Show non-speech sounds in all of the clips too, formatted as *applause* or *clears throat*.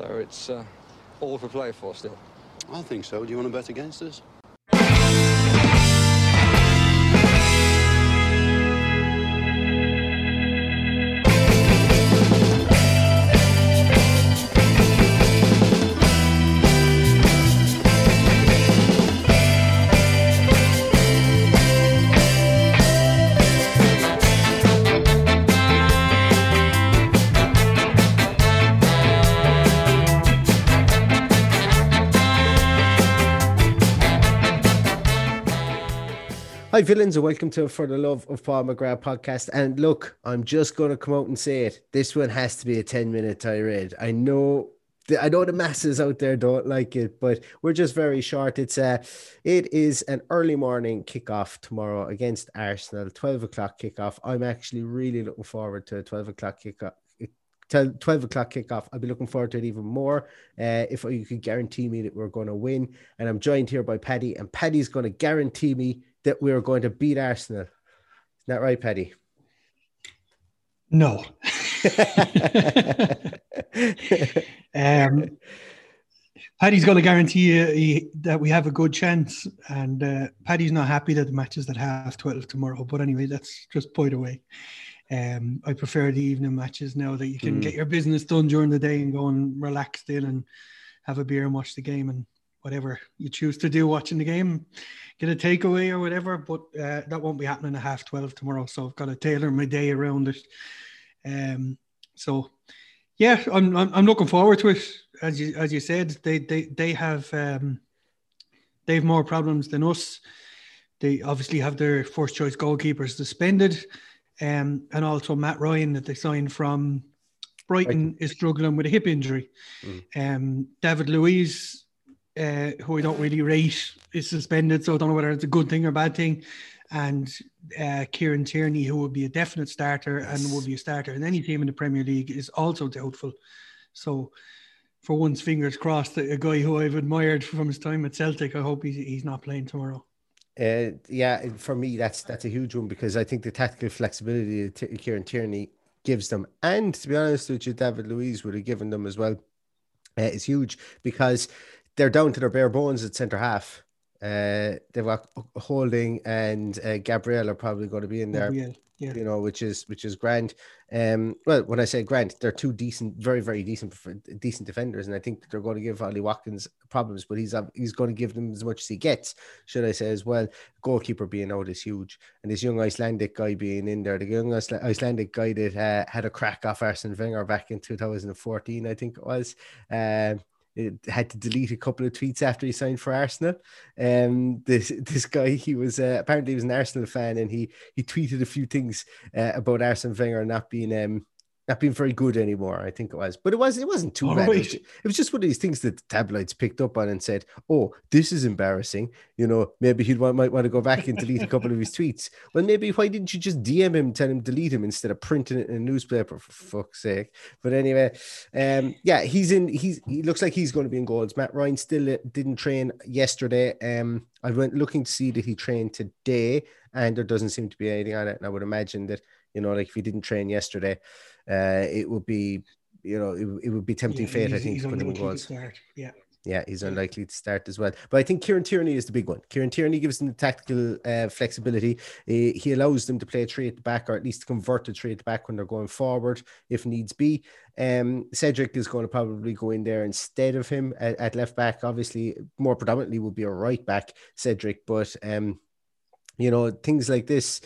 So it's uh, all for play for still. I think so. Do you want to bet against us? Hi, villains, and welcome to For the Love of Paul McGrath podcast. And look, I'm just going to come out and say it. This one has to be a 10 minute tirade. I know. I know the masses out there don't like it, but we're just very short. It's a, uh, it is an early morning kickoff tomorrow against Arsenal, 12 o'clock kickoff. I'm actually really looking forward to a 12 o'clock kickoff 12 o'clock kickoff. I'll be looking forward to it even more uh, if you could guarantee me that we're going to win. And I'm joined here by Paddy, and Paddy's going to guarantee me that we are going to beat Arsenal. Isn't that right, Paddy? No. *laughs* um, Paddy's going to guarantee you he, that we have a good chance, and uh, Paddy's not happy that the match is at half twelve tomorrow. But anyway, that's just point away. Um, I prefer the evening matches now that you can mm. get your business done during the day and go and relax in and have a beer and watch the game and whatever you choose to do watching the game, get a takeaway or whatever. But uh, that won't be happening at half 12 tomorrow. So I've got to tailor my day around it. Um, so yeah, I'm, I'm, I'm looking forward to it. As you, as you said, they, they, they have, um, they have more problems than us. They obviously have their first choice goalkeepers suspended. Um, and also Mat Ryan that they signed from Brighton is struggling with a hip injury. Mm. Um, David Luiz uh, who I don't really rate, is suspended. So I don't know whether it's a good thing or a bad thing. And uh, Kieran Tierney, who would be a definite starter yes. and would be a starter in any team in the Premier League, is also doubtful. So, for once, fingers crossed, a guy who I've admired from his time at Celtic, I hope he's, he's not playing tomorrow. Uh, yeah, for me, that's that's a huge one because I think the tactical flexibility that Kieran Tierney gives them, and to be honest with you, David Luiz would have given them as well, uh, is huge because they're down to their bare bones at centre half. Uh, they've got Holding and uh, Gabriel are probably going to be in there. Gabriel, yeah. You know, which is which is grand. Um, well, when I say grand, they're two decent, very very decent, decent defenders, and I think they're going to give Ollie Watkins problems, but he's he's going to give them as much as he gets, should I say as well. Goalkeeper being out is huge, and this young Icelandic guy being in there, the young Icelandic guy that uh, had a crack off Arsene Wenger back in 2014, I think it was. Um, had to delete a couple of tweets after he signed for Arsenal. Um, this *laughs* this guy, he was uh, apparently he was an Arsenal fan, and he he tweeted a few things uh, about Arsene Wenger not being um not being very good anymore. I think it was, but it was it wasn't too All bad. It, was, right. it was just one of these things that the tabloids picked up on and said, "Oh, this is embarrassing." You know, maybe he want, might want to go back and delete a couple of his tweets. Well, maybe why didn't you just DM him, tell him delete him instead of printing it in a newspaper for fuck's sake? But anyway, um, yeah, he's in. He's he looks like he's going to be in goals. Mat Ryan still uh, didn't train yesterday. Um, I went looking to see that he trained today, and there doesn't seem to be anything on it. And I would imagine that you know, like if he didn't train yesterday, uh, it would be, you know, it, it would be tempting Yeah, fate. I think he's put him in start. Yeah. Yeah, he's unlikely to start as well. But I think Kieran Tierney is the big one. Kieran Tierney gives them the tactical uh, flexibility. Uh, he allows them to play a three at the back, or at least convert a three at the back when they're going forward, if needs be. Um, Cedric is going to probably go in there instead of him at, at left back. Obviously, more predominantly will be a right back, Cedric. But um, you know, things like this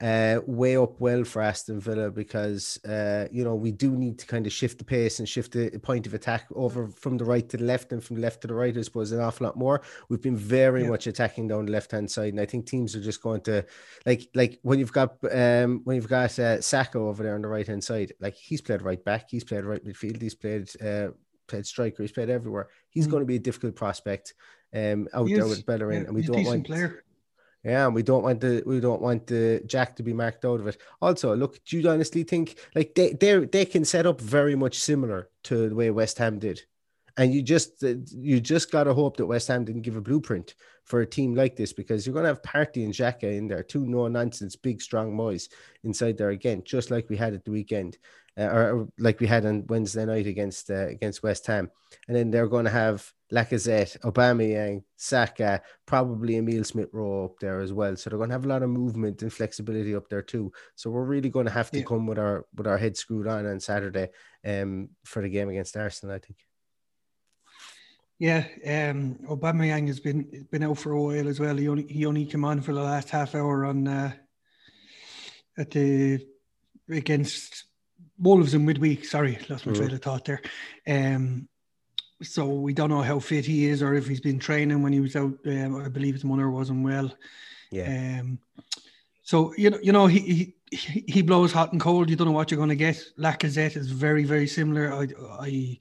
uh, weigh up well for Aston Villa because uh, you know we do need to kind of shift the pace and shift the point of attack over from the right to the left and from the left to the right. I suppose an awful lot more. We've been very Yeah. much attacking down the left hand side, and I think teams are just going to like like when you've got um when you've got uh, Saka over there on the right hand side, like he's played right back, he's played right midfield, he's played uh played striker, he's played everywhere. He's Mm. going to be a difficult prospect um out He there with Bellerin, Yeah, and we don't want player. Yeah, and we don't want the we don't want the Jack to be marked out of it. Also, look, do you honestly think like they they they can set up very much similar to the way West Ham did, and you just uh, you just gotta hope that West Ham didn't give a blueprint for a team like this because you're gonna have Partey and Xhaka in there, two no nonsense, big strong boys inside there again, just like we had at the weekend, uh, or, like we had on Wednesday night against uh, against West Ham, and then they're going to have Lacazette, Aubameyang, Saka, probably Emil Smith Rowe up there as well. So they're going to have a lot of movement and flexibility up there too. So we're really going to have to Yeah. come with our with our heads screwed on on Saturday um, for the game against Arsenal. I think. Yeah, um, Aubameyang has been been out for a while as well. He only he only came on for the last half hour on uh, at the against Wolves in midweek. Sorry, lost my Mhm. train of thought there. Um, so we don't know how fit he is or if he's been training when he was out. Um, I believe his mother wasn't well. Yeah. Um, so you know, you know, he, he he blows hot and cold. You don't know what you're going to get. Lacazette is very very similar. I I,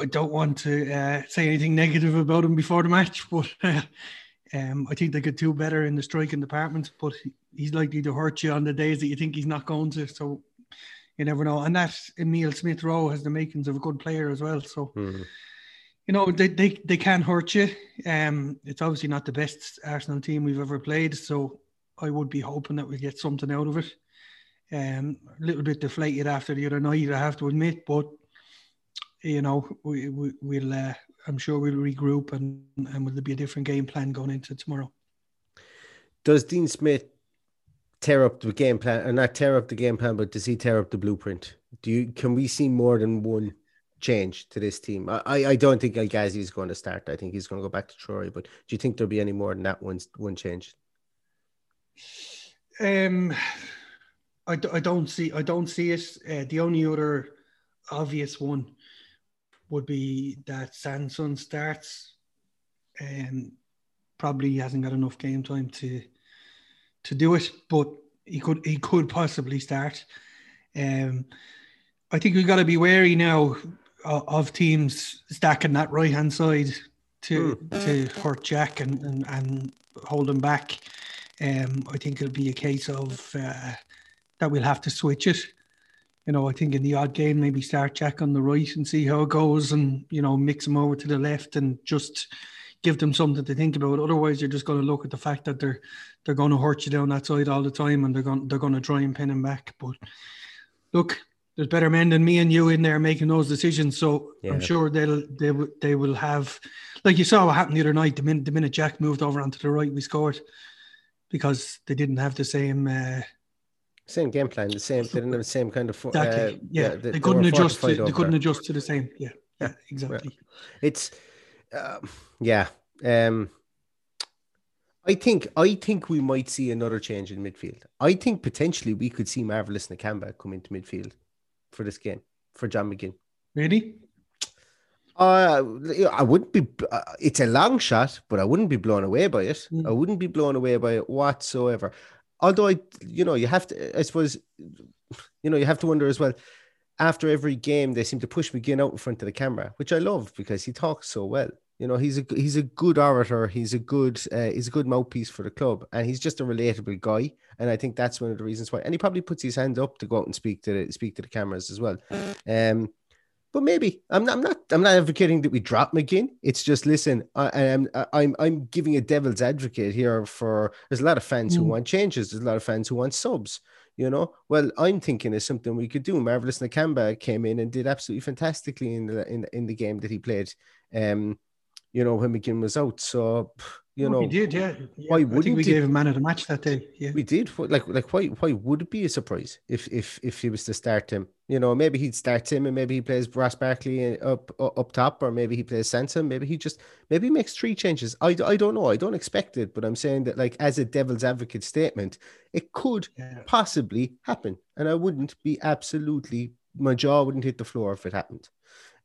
I don't want to uh, say anything negative about him before the match, *laughs* but uh, um, I think they could do better in the striking department. But he's likely to hurt you on the days that you think he's not going to. So you never know. And that Emil Smith Rowe has the makings of a good player as well. So Mhm. you know they, they they can hurt you. Um, it's obviously not the best Arsenal team we've ever played, so I would be hoping that we get something out of it. Um, a little bit deflated after the other night, I have to admit, but you know we, we we'll uh, I'm sure we'll regroup and and will there be a different game plan going into tomorrow. Does Dean Smith tear up the game plan, or not tear up the game plan, but does he tear up the blueprint? Do you can we see more than one change to this team? I I don't think El Ghazi is going to start. I think he's going to go back to Troy. But do you think there'll be any more than that one one change? Um, I, I don't see I don't see it. Uh, the only other obvious one would be that Sanson starts. Um, probably hasn't got enough game time to to do it, but he could he could possibly start. Um, I think we've got to be wary now of, of teams stacking that right hand side to to hurt Jack and, and and hold him back. Um, I think it'll be a case of uh, that we'll have to switch it. You know, I think in the odd game, maybe start Jack on the right and see how it goes, and you know, mix them over to the left and just give them something to think about. Otherwise, you're just going to look at the fact that they're they're going to hurt you down that side all the time, and they're going they're going to try and pin him back. But look, there's better men than me and you in there making those decisions. So Yeah. I'm sure they'll they will they will have, like you saw what happened the other night. The minute the minute Jack moved over onto the right, we scored because they didn't have the same. Uh, Same game plan, the same. They didn't have the same kind of. fo- exactly. uh, yeah, they- they, couldn't adjust. To, they couldn't adjust to the same. Yeah, yeah, exactly. It's, um, yeah. Um, I think I think we might see another change in midfield. I think potentially we could see Marvelous Nakamba come into midfield for this game for John McGinn. Really? Uh, I wouldn't be. Uh, it's a long shot, but I wouldn't be blown away by it. I wouldn't be blown away by it whatsoever. Although I, you know, you have to, I suppose, you know, you have to wonder as well. After every game, they seem to push McGinn out in front of the camera, which I love because he talks so well. You know, he's a he's a good orator. He's a good uh, he's a good mouthpiece for the club, and he's just a relatable guy. And I think that's one of the reasons why. And he probably puts his hand up to go out and speak to the speak to the cameras as well. Um, but maybe I'm not, I'm not I'm not advocating that we drop McGinn. It's just listen, I am I'm I'm giving a devil's advocate here for there's a lot of fans mm. who want changes, there's a lot of fans who want subs. You know, well, I'm thinking is something we could do. Marvelous Nakamba came in and did absolutely fantastically in the in, in the game that he played. Um, you know, when McGinn was out. So, you oh, know, we did, yeah. Why would we it, gave him man of the match that day? Yeah, we did. Like, like, why, why would it be a surprise if, if, if he was to start him? You know, maybe he'd start him, and maybe he plays Ross Barkley up, up top, or maybe he plays Sanson. Maybe he just, maybe he makes three changes. I, I don't know. I don't expect it, but I'm saying that, like, as a devil's advocate statement, it could yeah. possibly happen, and I wouldn't be absolutely, my jaw wouldn't hit the floor if it happened.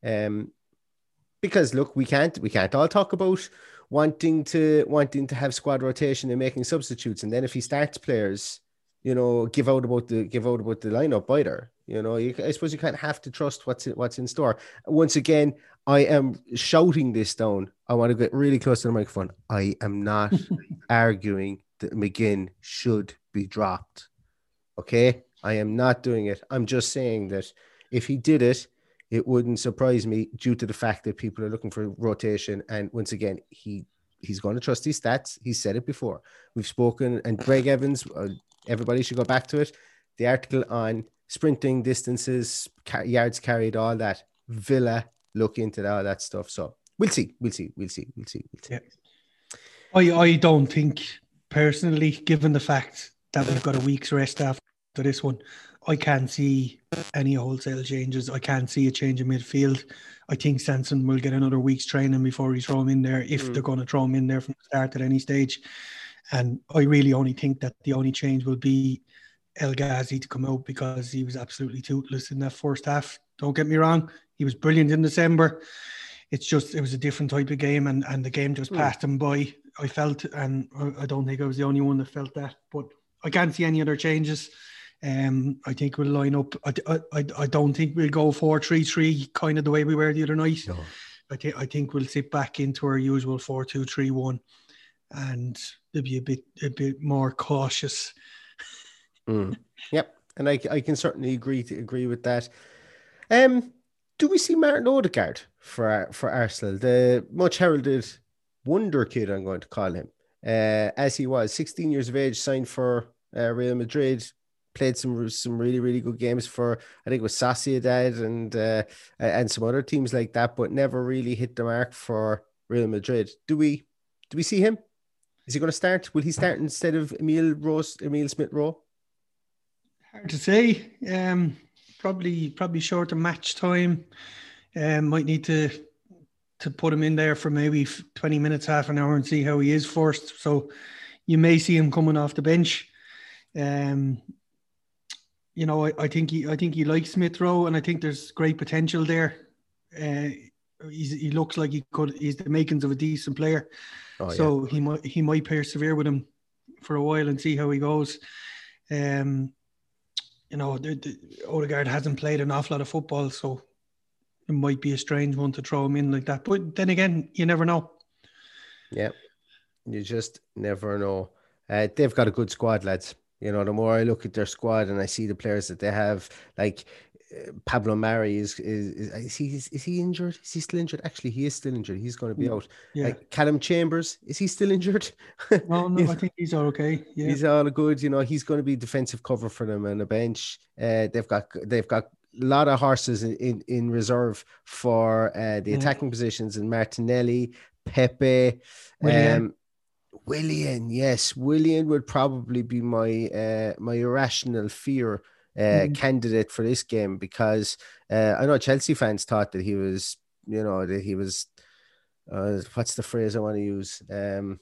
Um, because look, we can't we can't all talk about wanting to wanting to have squad rotation and making substitutes, and then if he starts players, you know, give out about the give out about the lineup either. You know, you, I suppose you kind of have to trust what's in, what's in store. Once again, I am shouting this down. I want to get really close to the microphone. I am not *laughs* arguing that McGinn should be dropped. Okay, I am not doing it. I'm just saying that if he did it, it wouldn't surprise me due to the fact that people are looking for rotation. And once again, he he's going to trust his stats. He said it before. We've spoken, and Gregg Evans. Uh, everybody should go back to it. The article on sprinting distances, yards carried, all that. Villa look into all that stuff. So we'll see. We'll see. We'll see. We'll see. We'll see. Yeah. I I don't think personally, given the fact that we've got a week's rest after this one, I can't see any wholesale changes. I can't see a change in midfield. I think Sanson will get another week's training before he's thrown in there, if mm. they're going to throw him in there from the start at any stage. And I really only think that the only change will be El Ghazi to come out because he was absolutely toothless in that first half. Don't get me wrong, he was brilliant in December. It's just it was a different type of game, and, and the game just mm. passed him by. I felt, and I don't think I was the only one that felt that, but I can't see any other changes. Um, I think we'll line up. I, I, I don't think we'll go four three three kind of the way we were the other night. No. I think I think we'll sit back into our usual four two three one, and they'll be a bit a bit more cautious. Mm. Yep, and I I can certainly agree to agree with that. Um, do we see Martin Odegaard for for Arsenal, the much heralded wonder kid? I'm going to call him, uh, as he was 16 years of age, signed for uh, Real Madrid played some some really really good games for I think it was Sociedad and uh, and some other teams like that, but never really hit the mark for Real Madrid. Do we do we see him? Is he going to start? Will he start instead of Emil Rose, Emil Smith Rowe? Hard to say. Um, probably probably shorter match time. Um, might need to to put him in there for maybe 20 minutes, half an hour, and see how he is first. So you may see him coming off the bench. Um, you know, I, I, think he I think he likes Smith Rowe, and I think there's great potential there. Uh, he looks like he could. He's the makings of a decent player, oh, so yeah. he might he might persevere with him for a while and see how he goes. Um, you know, the, the, Odegaard hasn't played an awful lot of football, so it might be a strange one to throw him in like that. But then again, you never know. Yeah, you just never know. Uh, they've got a good squad, lads. You know, the more I look at their squad and I see the players that they have, like Pablo Mari is, is is, he is, he injured? Is he still injured? Actually, he is still injured. He's going to be out. Yeah. Like Callum Chambers, is he still injured? *laughs* No, no, I think he's all okay. Yeah. He's all good. You know, he's going to be defensive cover for them on the bench. Uh, they've got they've got a lot of horses in, in, in reserve for uh, the attacking positions and Martinelli, Pepe, um, Willian, yes, Willian would probably be my uh, my irrational fear uh, mm. candidate for this game because uh, I know Chelsea fans thought that he was, you know, that he was. Uh, what's the phrase I want to use? Um,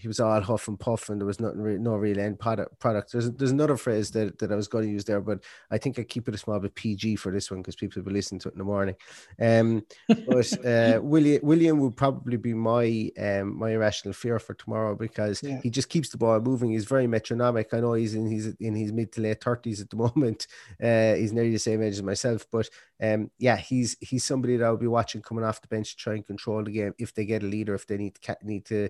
he was all huff and puff, and there was nothing, re- no real end product. Product. There's there's another phrase that, that I was going to use there, but I think I keep it a small bit PG for this one because people will be listening to it in the morning. Um, but *laughs* uh, Willian Willian would probably be my um my irrational fear for tomorrow because Yeah. he just keeps the ball moving. He's very metronomic. I know he's in his in his mid to late thirties at the *laughs* moment. Uh, he's nearly the same age as myself, but um, yeah, he's he's somebody that I'll be watching coming off the bench to try and control the game if they get a leader, if they need to need to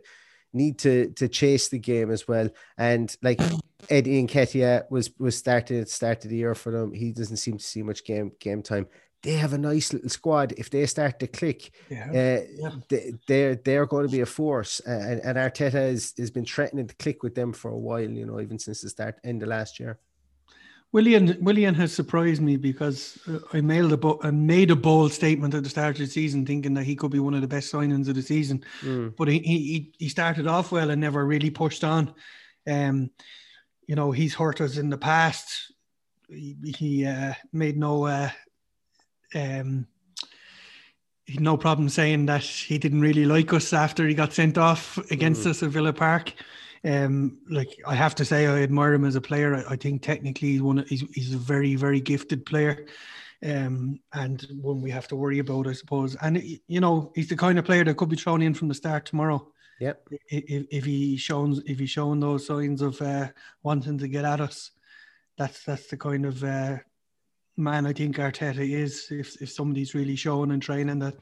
need to to chase the game as well. And like *clears throat* Eddie Nketiah was was starting at the start of the year for them. He doesn't seem to see much game game time. They have a nice little squad. If they start to click, Yeah. uh, Yeah. they, they're they're going to be a force. Uh, and, and Arteta has, has been threatening to click with them for a while. You know, even since the start end of last year. Willian Willian has surprised me because uh, I mailed a bo- I made a bold statement at the start of the season, thinking that he could be one of the best signings of the season. But he, he he started off well and never really pushed on. Um, you know, he's hurt us in the past. He, he uh, made no uh, um, no problem saying that he didn't really like us after he got sent off against us at Villa Park. Um, like I have to say, I admire him as a player. I, I think technically he's one. Of, he's he's a very very gifted player, um, and one we have to worry about, I suppose. And y- you know, he's the kind of player that could be thrown in from the start tomorrow Yep. if, if he shows if he's showing those signs of uh, wanting to get at us. That's that's the kind of uh, man I think Arteta is. If if somebody's really showing and training that,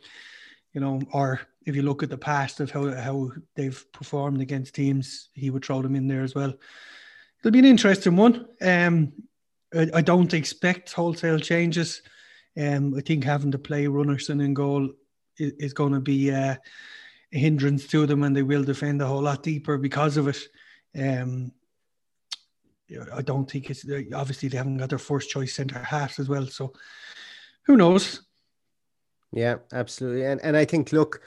you know, or if you look at the past of how how they've performed against teams, he would throw them in there as well. It'll be an interesting one. Um, I, I don't expect wholesale changes. Um, I think having to play Runarsson in goal is, is going to be uh, a hindrance to them, and they will defend a whole lot deeper because of it. Um, I don't think it's obviously they haven't got their first choice centre halves as well. So who knows? Yeah, absolutely. And and I think look,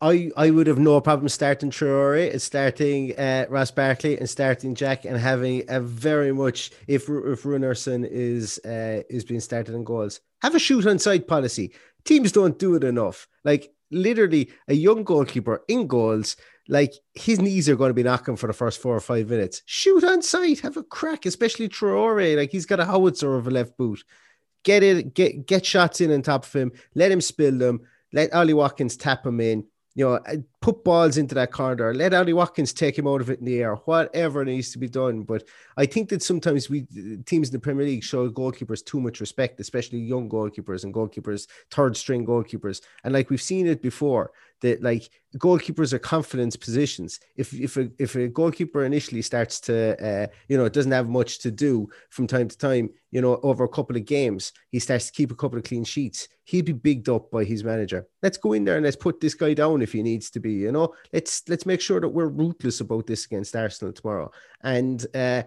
I I would have no problem starting Traore and starting uh, Ross Barkley and starting Jack and having a very much if if Runarsson is uh, is being started in goals, have a shoot on side policy. Teams don't do it enough. Like literally a young goalkeeper in goals, like his knees are going to be knocking for the first four or five minutes. Shoot on sight, have a crack, especially Traore. Like he's got a howitzer of a left boot get it, get get shots in on top of him, let him spill them, let Ollie Watkins tap him in, you know, put balls into that corner, let Ollie Watkins take him out of it in the air, whatever needs to be done. But I think that sometimes we teams in the Premier League show goalkeepers too much respect, especially young goalkeepers and goalkeepers, third string goalkeepers. And like we've seen it before, that like goalkeepers are confidence positions. If if a if a goalkeeper initially starts to uh, you know doesn't have much to do from time to time, you know, over a couple of games, he starts to keep a couple of clean sheets. He'd be bigged up by his manager. Let's go in there and let's put this guy down if he needs to be. You know, let's let's make sure that we're ruthless about this against Arsenal tomorrow. And uh,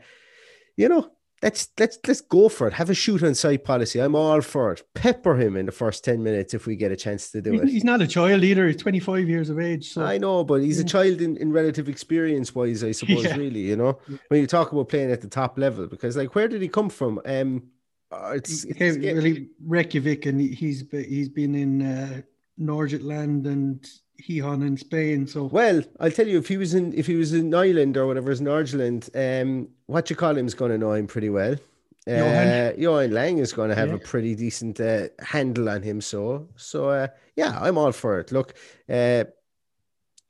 you know, let's let's let's go for it. Have a shoot on side policy. I'm all for it. Pepper him in the first ten minutes if we get a chance to do He's, it. he's not a child either. He's 25 years of age. So I know, but he's a child in, in relative experience wise, I suppose, *laughs* Yeah. really, you know, when you talk about playing at the top level, because like where did he come from? Um uh, it's, it's really Reykjavik, and he's he's been in uh, Nordsjælland and Gijón in Spain. So well, I'll tell you if he was in if he was in Ireland or whatever is in Ireland, um what you call him is gonna know him pretty well. Uh, Johan. Johan Lang is going to have Yeah. a pretty decent uh, handle on him. So, so uh, yeah, I'm all for it. Look, uh,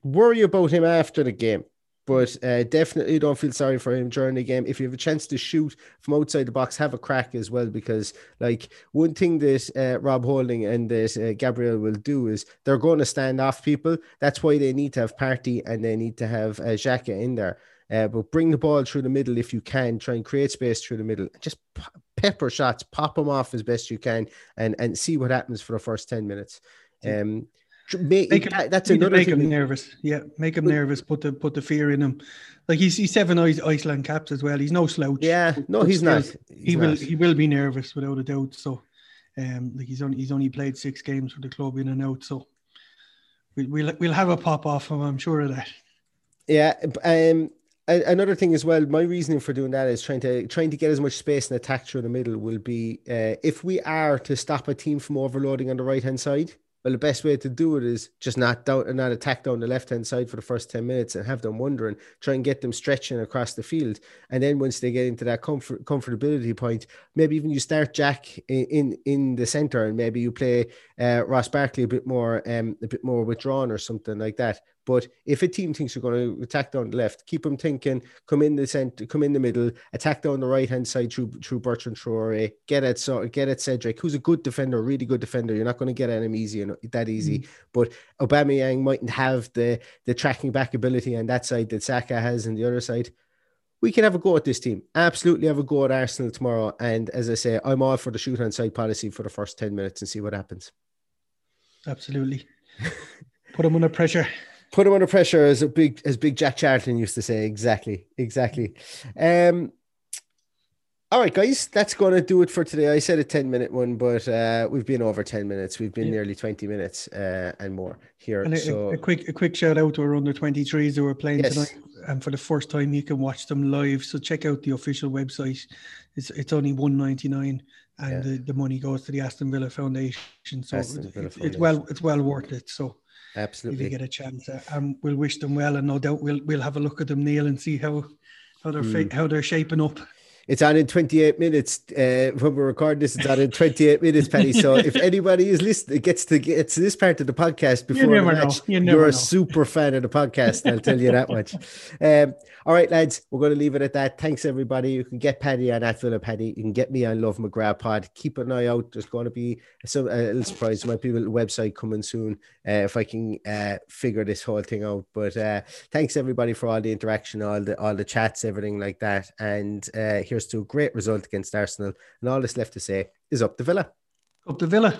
worry about him after the game, but uh, definitely don't feel sorry for him during the game. If you have a chance to shoot from outside the box, have a crack as well. Because, like, one thing that uh, Rob Holding and that uh, Gabriel will do is they're going to stand off people. That's why they need to have Partey and they need to have uh, Xhaka in there. Uh, but bring the ball through the middle if you can. Try and create space through the middle. Just pepper shots, pop them off as best you can, and and see what happens for the first ten minutes. Um, make, make him, that- that's another make thing. him nervous. Yeah, make him But- nervous. Put the put the fear in him. Like he's he's seven Iceland caps as well. He's no slouch. Yeah, no, he's still, not. he will not. he will be nervous without a doubt. So, um, like he's only he's only played six games for the club in and out. So, we'll we'll, we'll have a pop off him. I'm sure of that. Yeah. Um. Another thing as well, my reasoning for doing that is trying to trying to get as much space and attack through the middle will be uh, if we are to stop a team from overloading on the right hand side, Well, the best way to do it is just not down, and not attack down the left hand side for the first ten minutes and have them wondering. Try and get them stretching across the field, and then once they get into that comfort comfortability point, maybe even you start Jack in in, in the center, and maybe you play uh, Ross Barkley a bit more um, a bit more withdrawn or something like that. But if a team thinks you're going to attack down the left, keep them thinking, come in the center, come in the middle, attack down the right hand side through through Bertrand Traore, get it so get it Cedric, who's a good defender, really good defender. You're not going to get at him easy and that easy. Mm. But Aubameyang mightn't have the the tracking back ability on that side that Saka has on the other side. We can have a go at this team. Absolutely have a go at Arsenal tomorrow. And as I say, I'm all for the shoot on side policy for the first 10 minutes and see what happens. Absolutely. *laughs* Put them under pressure put him under pressure as a big as big Jack Charlton used to say. Exactly, exactly. Um, all right, guys, that's going to do it for today. I said a 10 minute one, but uh, we've been over 10 minutes. We've been yeah. nearly 20 minutes uh, and more here. And a, so, a, quick a quick shout out to our under 23s who are playing yes. tonight. And for the first time, you can watch them live. So check out the official website. It's it's only 199 and yeah. the, the money goes to the Aston Villa Foundation. So Aston Villa Foundation. it's well it's well worth it. So Absolutely. If you get a chance, um, we'll wish them well, and no doubt we'll we'll have a look at them, Neil, and see how how they're mm. how they're shaping up. It's on in 28 minutes. Uh, when we record this, it's on in 28 minutes, Penny. So *laughs* if anybody is listening, gets to get to this part of the podcast before you the match, you are a super fan of the podcast. I'll tell you that much. *laughs* Um, all right, lads, we're going to leave it at that. Thanks, everybody. You can get Paddy on at Villa Paddy. You can get me on Love McGrath Pod. Keep an eye out. There's going to be some a little surprise. There might be a little website coming soon uh, if I can uh, figure this whole thing out. But uh, thanks everybody for all the interaction, all the all the chats, everything like that. And uh, to a great result against Arsenal. And all that's left to say is up the Villa. Up the Villa.